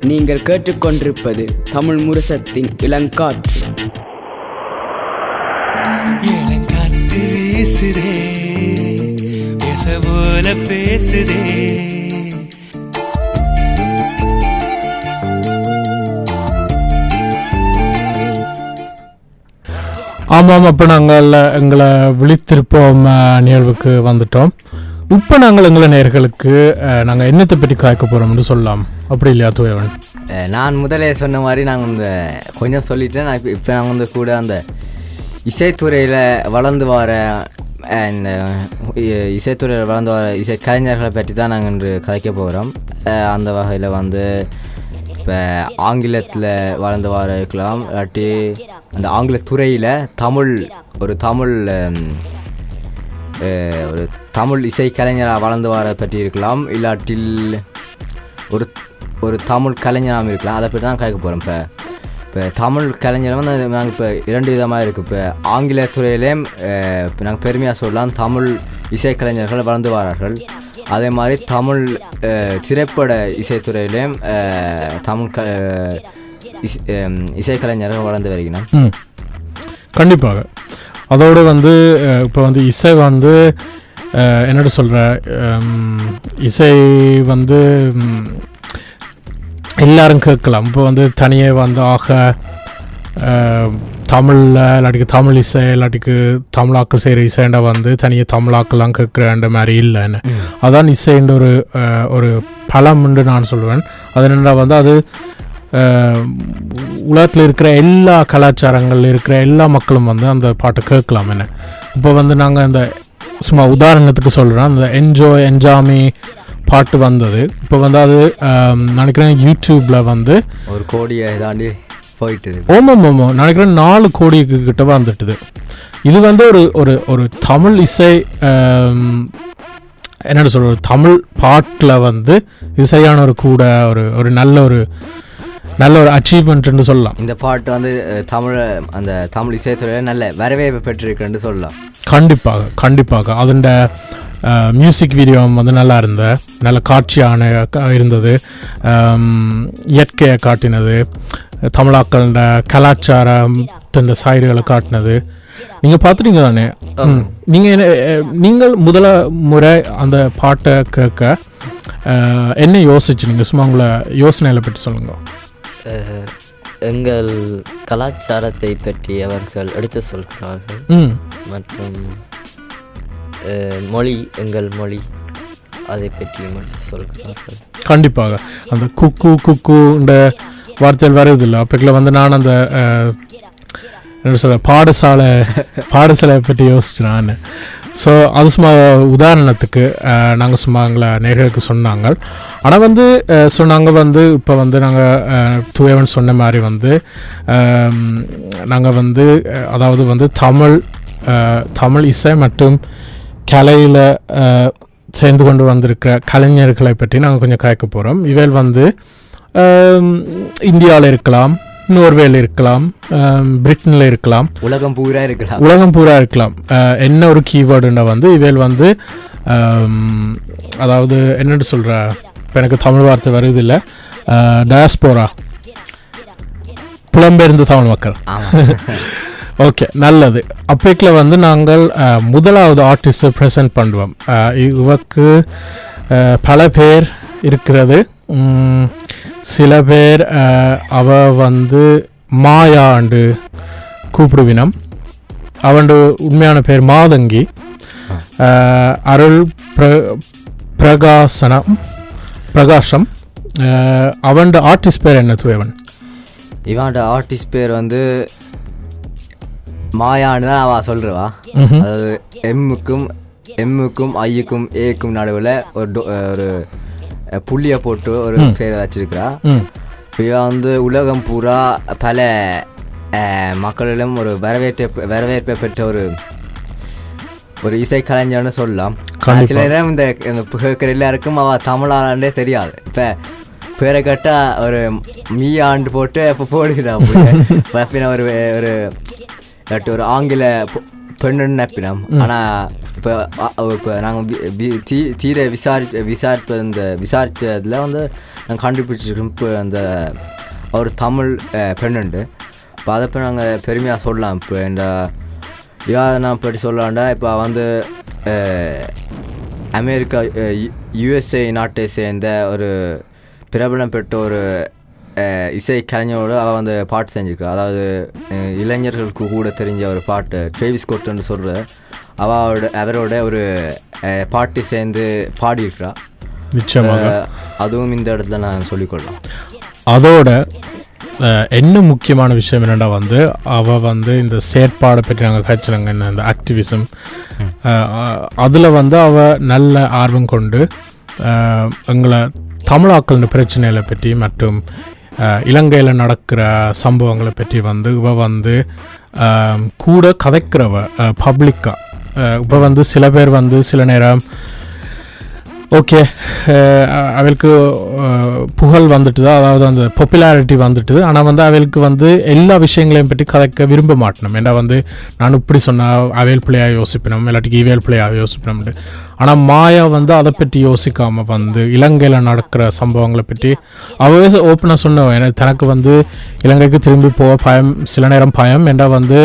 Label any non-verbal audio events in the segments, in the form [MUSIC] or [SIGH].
நீங்கள் கேட்டுக்கொண்டிருப்பது தமிழ் முரசத்தின் இளங்காற்று. இளங்காத்து வீசுதே பேச போல பேசுதே. ஆமாம் அப்போ நாங்கள் எங்களை விழித்திருப்போம் நிகழ்வுக்கு வந்துட்டோம். இப்போ நாங்கள் எங்களை நேர்களுக்கு நாங்கள் என்னத்தை பற்றி காய்க்க போகிறோம்னு சொல்லலாம். அப்படி இல்லையா துயவன் நான் முதலே சொன்ன மாதிரி நாங்கள் இந்த கொஞ்சம் சொல்லிட்டேன். நான் இப்போ நாங்கள் வந்து கூட அந்த இசைத்துறையில் வளர்ந்து வர இந்த இசைத்துறையில் வளர்ந்து வர இசை கலைஞர்களை பற்றி தான் நாங்கள் இன்று கதைக்க போகிறோம் அந்த வகையில் வந்து இப்போ ஆங்கிலத்தில் வளர்ந்து வர இருக்கலாம் இல்லாட்டி அந்த ஆங்கில துறையில் தமிழ் ஒரு தமிழ் ஒரு தமிழ் இசை கலைஞராக வளர்ந்து வர பற்றி இருக்கலாம் இல்லாட்டில் ஒரு ஒரு தமிழ் கலைஞராகவும் இருக்கலாம். அதை பற்றி தான் கேட்க போகிறோம் இப்போ. இப்போ தமிழ் கலைஞர் வந்து நாங்கள் இப்போ இரண்டு விதமாக இருக்குது இப்போ ஆங்கில துறையிலேயும் இப்போ நாங்கள் பெருமையாக சொல்லலாம். தமிழ் இசைக்கலைஞர்கள் வளர்ந்து வரார்கள். அதே மாதிரி தமிழ் திரைப்பட இசைத்துறையிலேயும் தமிழ் க இசை இசைக்கலைஞர்கள் வளர்ந்து வருகிறோம் கண்டிப்பாக. அதோடு வந்து இப்போ வந்து இசை வந்து என்னோட சொல்கிற இசை வந்து எல்லாரும் கேட்கலாம். இப்போ வந்து தனியே வந்து ஆக தமிழில் இல்லாட்டிக்கு தமிழ் இசை இல்லாட்டிக்கு தமிழாக்கள் செய்கிற இசைண்ட வந்து தனியே தமிழாக்கெல்லாம் கேட்குறன்ற மாதிரி இல்லைன்னு. அதான் இசைன்ற ஒரு ஒரு பலம்னு நான் சொல்லுவேன் அது என்னடா வந்து அது உலகத்தில் இருக்கிற எல்லா கலாச்சாரங்கள் இருக்கிற எல்லா மக்களும் வந்து அந்த பாட்டை கேட்கலாம் என்ன? இப்போ வந்து நாங்கள் அந்த சும்மா உதாரணத்துக்கு சொல்கிறோம் அந்த என்ஜாய் என்ஜாமி பாட்டு வந்தது. இப்போ வந்து அது நினைக்கிறேன் யூடியூப்பில் வந்து ஒரு கோடியை தாண்டி போயிட்டு ஓமம் ஓமம் நினைக்கிறேன் நாலு கோடிக்கு கிட்ட வந்துட்டுது. இது வந்து ஒரு ஒரு ஒரு தமிழ் இசை என்னென்னு ஒரு தமிழ் பாட்டில் வந்து இசையான ஒரு கூட ஒரு ஒரு நல்ல ஒரு நல்ல ஒரு அச்சீவ்மெண்ட்னு சொல்லலாம். இந்த பாட்டு வந்து தமிழ் அந்த தமிழ் இசைத்துறையில் நல்ல வரவேற்பு பெற்றிருக்குன்னு சொல்லலாம். கண்டிப்பாக கண்டிப்பாக. அதுண்ட மியூசிக் வீடியோ வந்து நல்லா இருந்த நல்ல காட்சியான இருந்தது. இயற்கையை காட்டினது. தமிழாக்கள கலாச்சாரம் சாயல்களை காட்டினது. நீங்கள் பார்த்துட்டீங்க தானே. நீங்கள் நீங்கள் முதல முறை அந்த பாட்டை கேட்க என்ன யோசிச்சு நீங்கள் சும்மா உங்களை யோசனைகளை பற்றி சொல்லுங்கள் எங்கள் கலாச்சாரத்தை பற்றி அவர்கள் எடுத்து சொல்கிறார்கள். மற்றும் மொழி எங்கள் மொழி அதை எடுத்து சொல்கிறார்கள். கண்டிப்பாக. அந்த குக்கு குக்குன்ற வார்த்தைகள் வருதில்ல அப்போக்கில் வந்து நான் அந்த என்ன சொல்ற பாடசாலை பாடசாலையை பற்றி யோசிச்சேன் நான். ஸோ அது சும்மா உதாரணத்துக்கு நாங்கள் சும்மா எங்களை நேர்களுக்கு சொன்னாங்க. ஆனால் வந்து ஸோ நாங்கள் வந்து இப்போ வந்து நாங்கள் தூயவன் சொன்ன மாதிரி வந்து நாங்கள் வந்து அதாவது வந்து தமிழ் தமிழ் இசை மற்றும் கலையில் சேர்ந்து கொண்டு வந்திருக்கிற கலைஞர்களை பற்றி நாங்கள் கொஞ்சம் கேட்க போகிறோம் இவள் வந்து இந்தியாவில் இருக்கலாம் நோர்வேல இருக்கலாம். பிரிட்டனில் இருக்கலாம். உலகம் பூரா இருக்கலாம். உலகம் பூரா இருக்கலாம். என்ன ஒரு கீவேர்டுன்னா வந்து இவள் வந்து அதாவது என்னன்னு சொல்கிற இப்போ எனக்கு தமிழ் வார்த்தை வருது இல்லை. டயாஸ்போரா புலம்பெயர்ந்த தமிழ் மக்கள். ஓகே [LAUGHS] நல்லது. அப்பேக்கில் வந்து நாங்கள் முதலாவது ஆர்டிஸ்ட்டை ப்ரெசென்ட் பண்ணுவோம் இவக்கு பல பேர் இருக்கிறது. சில பேர் அவ வந்து மாயாண்டு கூப்பிடுவினம். அவன் உண்மையான பேர் மாதங்கி. அருள் பிர பிரகாசனம் பிரகாஷம். அவன் ஆர்டிஸ்ட் பேர் என்ன துவன் இவனோட ஆர்டிஸ்ட் பேர் வந்து மாயான்னு தான் அவ சொல்றவா. ம்ஹும். அதாவது எம்முக்கும் எம்முக்கும் ஐயுக்கும் ஏக்கும் நடுவில் ஒரு ஒரு புள்ளியை போட்டு ஒரு பேரை வச்சிருக்கிறா. இவ வந்து உலகம் பூரா பல மக்களிடம் ஒரு வரவேற்பை வரவேற்பை பெற்ற ஒரு ஒரு இசை கலைஞர்னு சொல்லலாம். சில நேரம் இந்த கேட்குற எல்லாருக்கும் அவ தமிழாண்டே தெரியாது. இப்போ பேரை கேட்டால் ஒரு மீ ஆண்டு போட்டு இப்போ போடுகிறான் [LAUGHS] ஒரு ஒரு ஆங்கில பெண்ணுன்னு நப்பினோம் ஆனால் இப்போ இப்போ நாங்கள் தீ தீர விசாரி விசாரிப்ப இந்த விசாரித்ததில் வந்து நாங்கள் கண்டுபிடிச்சிருக்கோம். இப்போ அந்த அவர் தமிழ் பெண்ணுண்டு. இப்போ அதை இப்போ நாங்கள் பெருமையாக சொல்லலாம். இப்போ இந்த யார் நான் பற்றி சொல்லலாம்டா? இப்போ வந்து அமெரிக்கா யுஎஸ்ஏ நாட்டை சேர்ந்த ஒரு பிரபலம் பெற்ற ஒரு இசை கலைஞரோடு அவள் வந்து பாட்டு செஞ்சிருக்கா. அதாவது இளைஞர்களுக்கு கூட தெரிஞ்ச ஒரு பாட்டு ட்ரேவிஸ் கோட்டுன்னு சொல்கிற அவளோட அவரோட ஒரு பாட்டு சேர்ந்து பாடியிருக்கிறா. நிச்சயமாக. அதுவும் இந்த இடத்துல நான் சொல்லிக்கொள்ளலாம் அதோட என்ன முக்கியமான விஷயம் என்னடா வந்து அவ வந்து இந்த செயற்பாடை பற்றி நாங்கள் கழிச்சுனாங்க என்ன இந்த ஆக்டிவிசம் அதில் வந்து அவ நல்ல ஆர்வம் கொண்டு எங்களை தமிழாக்களின் பிரச்சனைகளை பற்றி மற்றும் இலங்கையில் நடக்கிற சம்பவங்களை பற்றி வந்து இவ வந்து கூட கதைக்கிறவ பப்ளிக்காக இப்போ வந்து சில பேர் வந்து சில நேரம் ஓகே uh, அவளுக்கு uh, புகழ் புகழ் வந்துட்டுது? அதாவது அந்த பாப்புலாரிட்டி வந்துட்டுது. ஆனால் வந்து அவளுக்கு வந்து எல்லா விஷயங்களையும் பற்றி கதைக்க விரும்ப மாட்டணும். ஏன்னா வந்து நான் இப்படி சொன்னால் அவையல் பிள்ளையாக யோசிப்பினோம் இல்லாட்டிக்கு இவேல் பிள்ளையாக யோசிப்பினோம்னு ஆனால் மாயா வந்து அதை பற்றி யோசிக்காமல் வந்து இலங்கையில் நடக்கிற சம்பவங்களை பற்றி அவவே ஓப்பனாக சொன்னவன் ஏன்னா தனக்கு வந்து இலங்கைக்கு திரும்பி போக பயம் சில நேரம் பயம். என்றால் வந்து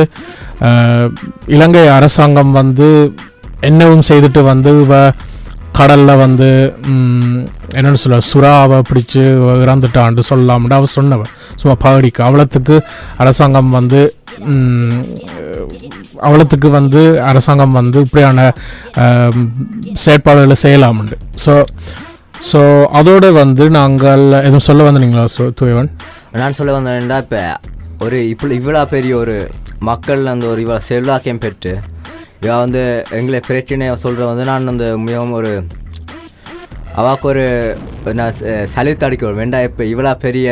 uh, இலங்கை அரசாங்கம் வந்து என்னவும் செய்துட்டு வந்து இவ கடலில் வந்து என்னென்னு சொல்ல சுறாவை பிடிச்சி இறந்துட்டான்னு சொல்லலாம்னு அவள் சொன்னவன் சும்மா பகடிக்கு அவ்வளோத்துக்கு அரசாங்கம் வந்து ம், அவ்வளோத்துக்கு வந்து அரசாங்கம் வந்து இப்படியான செயற்பாடுகளை செய்யலாமுண்டு ஸோ ஸோ அதோடு வந்து நாங்கள் எதுவும் சொல்ல வந்தீங்களா சு துயவன் நான் சொல்ல வந்தேன்டா இப்போ ஒரு இப்போ இவ்வளோ பெரிய ஒரு மக்கள் அந்த ஒரு இவ்வளோ செல்வாக்கியம் பெற்று இவ வந்து எங்களை பிரச்சனையை சொல்கிற வந்து நான் அந்த மிகவும் ஒரு அவாக்கு ஒரு நான் சலித்து அடிக்க வேண்டா இப்போ இவ்வளோ பெரிய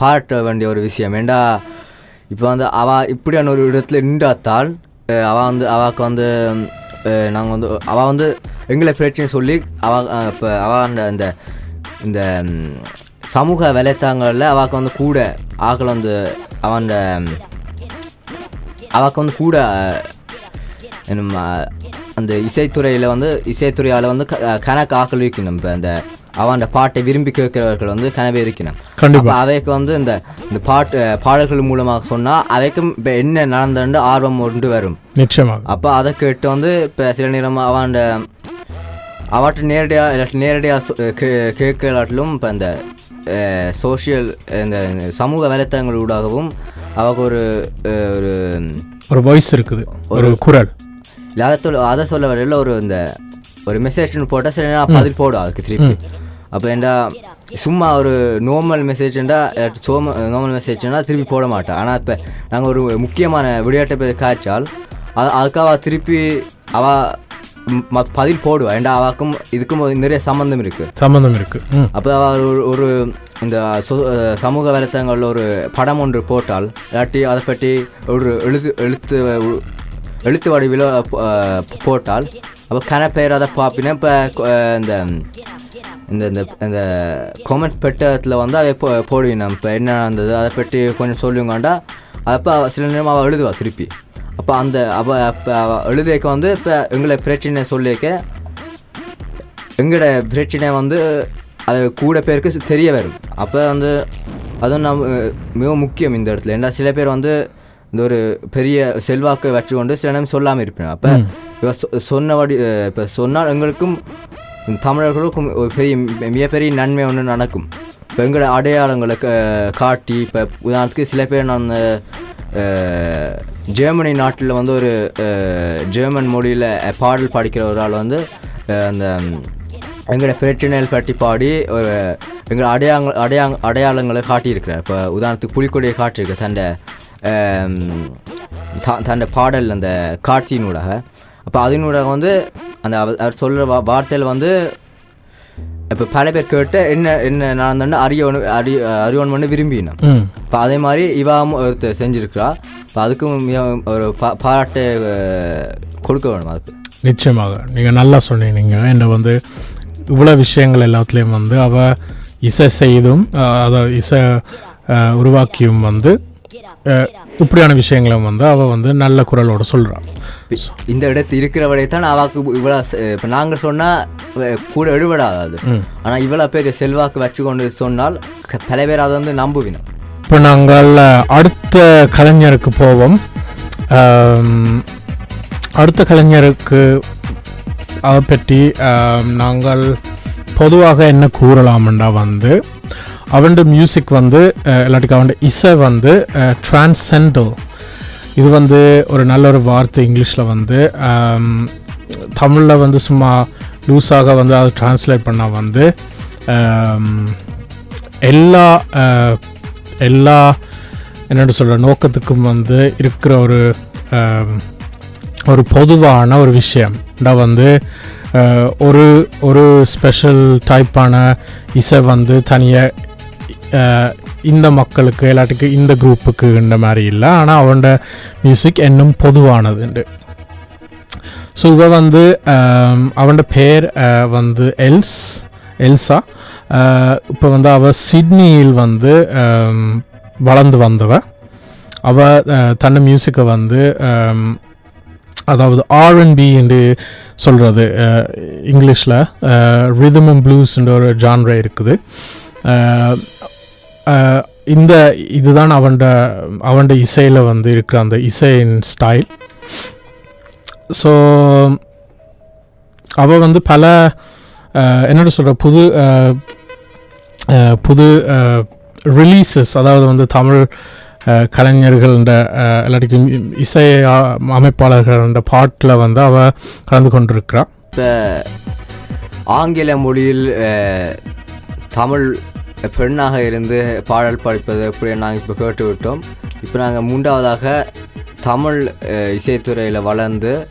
பாராட்ட வேண்டிய ஒரு விஷயம். ஏண்டா இப்போ வந்து அவ இப்படியான ஒரு இடத்துல நின்றாத்தால் அஹ், அவ வந்து அவாக்கு வந்து நாங்கள் வந்து அவ வந்து எங்களை பிரச்சனை சொல்லி அவ இப்போ அவ அந்த இந்த இந்த சமூக வலைத்தளங்களில் அவாக்கு வந்து கூட ஆக்கள் வந்து அவன் அவாக்கு வந்து கூட அஹ், அந்த இசைத்துறையில் வந்து இசைத்துறையால் வந்து கணக்கு ஆக்கள் இருக்கணும் இப்போ அந்த அவன் பாட்டை விரும்பி கேட்கிறவர்கள் வந்து கனவே இருக்கணும். கண்டிப்பா. அப்ப அவைக்கு வந்து இந்த இந்த பாட்டு பாடல்கள் மூலமாக சொன்னால் அவைக்கும் இப்போ என்ன நடந்ததுன்னு ஆர்வம் கொண்டு வரும். நிச்சயமாக அப்போ அதை கேட்டு வந்து இப்போ சில நேரம் அவன் அவட்ட நேரடியாக இல்லாட்டி நேரடியாக கேட்கலாட்டிலும் இப்போ இந்த சோஷியல் இந்த சமூக வலைத்தளங்கள் ஊடாகவும் அஹ், ஒரு ஒரு வாய்ஸ் இருக்குது. ஒரு குரல். இல்லை அதை சொல்ல அதை சொல்ல வரையில் ஒரு இந்த ஒரு மெசேஜ்னு போட்டால் சில நேரம் பதில் போடும் அதுக்கு திருப்பி. அப்போ ஏண்டா சும்மா ஒரு நார்மல் மெசேஜ்ண்டா சோம நார்மல் மெசேஜ்னா திருப்பி போட மாட்டேன் ஆனால் இப்போ நாங்கள் ஒரு முக்கியமான விளையாட்டை போய் காய்ச்சால் அது அதுக்காக அவ திருப்பி அவ ம், ம- பதில் போடுவா. ஏண்டா அவாக்கும் இதுக்கும் நிறைய சம்மந்தம் இருக்குது சம்பந்தம் இருக்கு. அப்போ அவர் ஒரு இந்த சமூக வலைத்தளங்களில் ஒரு படம் ஒன்று போட்டால் இல்லாட்டி அதை பற்றி ஒரு எழுத்து எழுத்து எழுத்து வடிவில் போட்டால் அப்போ கனப்பெயர் அதை பார்ப்பினா இப்போ இந்த இந்த இந்த இந்த கமெண்ட் பெட்டத்தில் வந்து அதை போ போடுவீங்க இப்போ என்ன நடந்தது? அதை பற்றி கொஞ்சம் சொல்லுங்கண்டா. அப்போ சில நேரம் அவள் எழுதுவா திருப்பி. அப்போ அந்த அவள் அப்போ அவள் எழுதியக்க வந்து இப்போ எங்களை பிரச்சனை சொல்லியிருக்க எங்களோட பிரச்சனை வந்து அது கூட பேருக்கு தெரிய வரும். அப்போ வந்து அதுவும் நம்ம மிக முக்கியம் இந்த இடத்துல. ஏன்னா சில பேர் வந்து இந்த ஒரு பெரிய செல்வாக்கை வச்சுக்கொண்டு சில நேரம் சொல்லாமல் இருப்பேன். அப்போ இவ சொ- சொன்னபடி இப்போ சொன்னால் எங்களுக்கும் தமிழர்களுக்கும் ஒரு பெரிய மிகப்பெரிய நன்மை ஒன்று நடக்கும். இப்போ எங்களோட அடையாளங்களை காட்டி இப்போ உதாரணத்துக்கு சில பேர் நான் அந்த, ஜெர்மனி நாட்டில் வந்து ஒரு ஜெர்மன் மொழியில் பாடல் படிக்கிற ஒரு ஆள் வந்து அந்த எங்களோட பிரச்சனைகள் பற்றி பாடி ஒரு எங்கள் அடையாள அடையா அடையாளங்களை காட்டியிருக்கிறார். இப்போ உதாரணத்துக்கு புலிக்கொடியை காட்டியிருக்க தண்ட. தண்ட பாடல் அந்த காட்சியினூடாக அப்போ அதனூடாக வந்து அந்த அவர் அவர் சொல்கிற வா வார்த்தையில் வந்து இப்போ பல பேர் கேட்டு என்ன என்ன நடந்தோன்னு அறியணும் அறி அறியணும்னு விரும்பினோம். ம். இப்போ அதே மாதிரி இவாவும் ஒருத்தர் செஞ்சுருக்கிறா. இப்போ அதுக்கும் ஒரு பா பாராட்டு கொடுக்க வேணும் அதுக்கு. நிச்சயமாக. நீங்கள் நல்லா சொன்னீங்க. என்ன வந்து இவ்வளோ விஷயங்கள் எல்லாத்துலேயும் வந்து அவ இசை செய்தும் அதாவது இசை உருவாக்கியும் வந்து இப்படியான விஷயங்களும் வந்து அவள் வந்து நல்ல குரலோட சொல்கிறாள் இந்த இடத்து இருக்கிறவரை தான் அவாக்கு இவ்வளோ இப்போ நாங்கள் சொன்னால் கூட எடுபடாது. ஆனால் இவ்வளோ பேர் செல்வாக்கு வச்சு கொண்டு சொன்னால் பல பேர் அதை வந்து நம்புவினோம் இப்போ நாங்கள் அடுத்த கலைஞருக்கு போவோம். அடுத்த கலைஞருக்கு அதை பற்றி நாங்கள் பொதுவாக என்ன கூறலாம்னா வந்து அவன் மியூசிக் வந்து இல்லாட்டிக்கு அவன் இசை வந்து ட்ரான்ஸெண்டல் இது வந்து ஒரு நல்ல ஒரு வார்த்தை இங்கிலீஷில் வந்து தமிழில் வந்து சும்மா லூஸாக வந்து அதை ட்ரான்ஸ்லேட் பண்ணால் வந்து எல்லா எல்லா என்னென்னு சொல்கிற நோக்கத்துக்கும் வந்து இருக்கிற ஒரு ஒரு பொதுவான ஒரு விஷயம். தான் வந்து ஒரு ஒரு ஸ்பெஷல் டைப்பான இசை வந்து தனியாக இந்த மக்களுக்கு இல்லாட்டிக்கு இந்த குரூப்புக்கு இந்த மாதிரி இல்லை. ஆனால் அவனோட மியூசிக் இன்னும் பொதுவானதுண்டு. ஸோ இவ வந்து அவனோட பேர் வந்து எல்ஸ் எல்சா. இப்போ வந்து அவள் சிட்னியில் வந்து வளர்ந்து வந்தவ. அவள் தன்னை மியூசிக்கை வந்து அம், அதாவது ஆர்என்பி என்று சொல்கிறது இங்கிலீஷில் ரிதம் அண்ட் ப்ளூஸ்ன்ற ஒரு ஜான்ரா இருக்குது. இந்த இதுதான் அவன்ட அவன்ட இசையில் வந்து இருக்கிற அந்த இசையின் ஸ்டைல் ஸோ அவள் வந்து பல என்னோட சொல்கிற புது புது ரிலீசஸ் அதாவது வந்து தமிழ் கலைஞர்கள்ட அஹ், இசை அமைப்பாளர்கள்ட பாட்டில் வந்து அவள் கலந்து கொண்டிருக்கிறாள் இப்போ ஆங்கில மொழியில் தமிழ் பெண்ணாக இருந்து பாடல் படிப்பது எப்படி நாங்கள் இப்போ கேட்டு விட்டோம் இப்போ நாங்கள் மூன்றாவதாக தமிழ் இசைத்துறையில் வளர்ந்து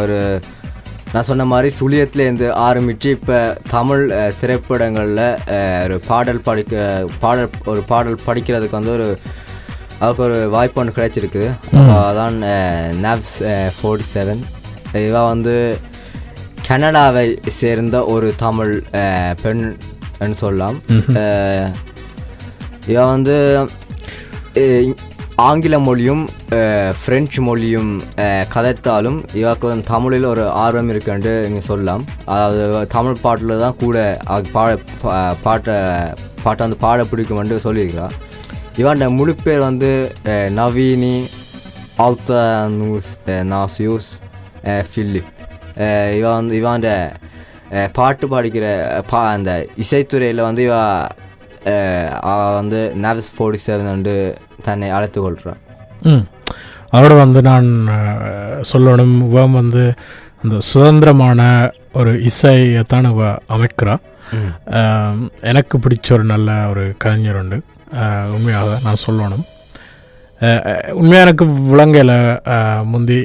ஒரு நான் சொன்ன மாதிரி சுழியத்துலேருந்து ஆரம்பித்து இப்போ தமிழ் திரைப்படங்களில் ஒரு பாடல் படிக்க பாடல் ஒரு பாடல் படிக்கிறதுக்கு வந்து ஒரு அவருக்கு ஒரு வாய்ப்பு ஒன்று கிடைச்சிருக்கு. அதான் நாப்ஸ் ஃபோர்ட்டி செவன் இவ வந்து கனடாவை சேர்ந்த ஒரு தமிழ் பெண் சொல்லலாம். அஹ், இவ வந்து ஆங்கில மொழியும் அஹ், பிரெஞ்சு மொழியும் கதைத்தாலும் இவக்கு வந்து தமிழில் ஒரு ஆர்வம் இருக்குன்ட்டு இங்கே சொல்லலாம். அதாவது தமிழ் பாட்டில் தான் கூட பாட பா- பாட்டை பாட்டை வந்து பாட பிடிக்கும்னு சொல்லியிருக்கிறா. இவன்ட முழு பேர் வந்து நவீனி ஆல்தானூஸ் நாசியூஸ் ஃபிலிப். இவன் வந்து இவன்ட அஹ், பாட்டு பாடிக்கிற பா அந்த இசைத்துறையில் வந்து இவ வந்து நாவிஸ் ஃபோர்ட்டி செவன் வந்து தன்னை அழைத்து கொள்கிறான் ம். அதோட வந்து நான் சொல்லணும். இவன் வந்து அந்த சுதந்திரமான ஒரு இசையைத்தான் இவ அமைக்கிறா அஹ், எனக்கு பிடிச்ச ஒரு நல்ல ஒரு கலைஞர் உண்டு. உண்மையாக நான் சொல்லணும். உண்மையாக எனக்கு விளங்கல முந்தி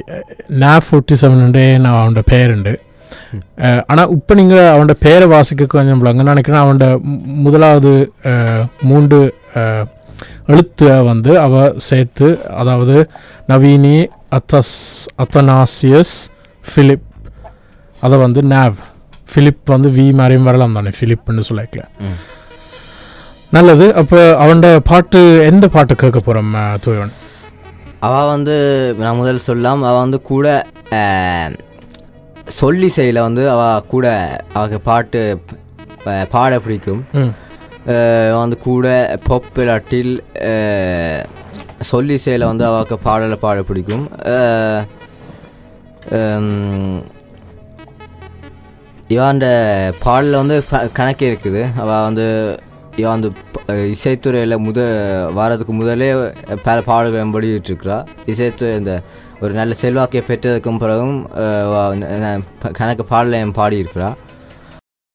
நா ஃபோர்ட்டி செவன்ண்டே நான் அவனோட பேருண்டு ஆனால் இப்போ நீங்கள் அவனோட பேரை வாசிக்க கொஞ்சம் விளங்க நினைக்கிறேன் அவனோட முதலாவது மூன்று எழுத்தை வந்து அவ சேர்த்து அதாவது நவீனி அத்தஸ் அத்தனாசியஸ் ஃபிலிப் அதை வந்து நாவ். ஃபிலிப் வந்து வி மாதிரியும் வரலாம் தானே ஃபிலிப்னு சொல்லிக்கல. நல்லது. அப்போ அவனோட பாட்டு எந்த பாட்டு கேட்க போகிறோம் தூயவன் அவள் வந்து நான் முதல்ல சொல்லலாம். அவள் வந்து கூட சொல்லிசையில் வந்து அவள் கூட அவளுக்கு பாட்டு பாட பிடிக்கும். வந்து கூட பொப் இல்லாட்டில் அஹ், சொல்லிசையில் வந்து அவளுக்கு பாடலை பாட பிடிக்கும். இவாண்ட பாடலில் வந்து கணக்கே இருக்குது. அவள் வந்து இவன் வந்து ப- இசைத்துறையில் முத வாரத்துக்கு முதலே பல பாடல்கள் வெளியிட்டிருக்கிறா இசைத்துறை இந்த ஒரு நல்ல செல்வாக்கை பெற்றதுக்கும் பிறகும் கணக்கு பாடலையும் பாடியிருக்கிறாள்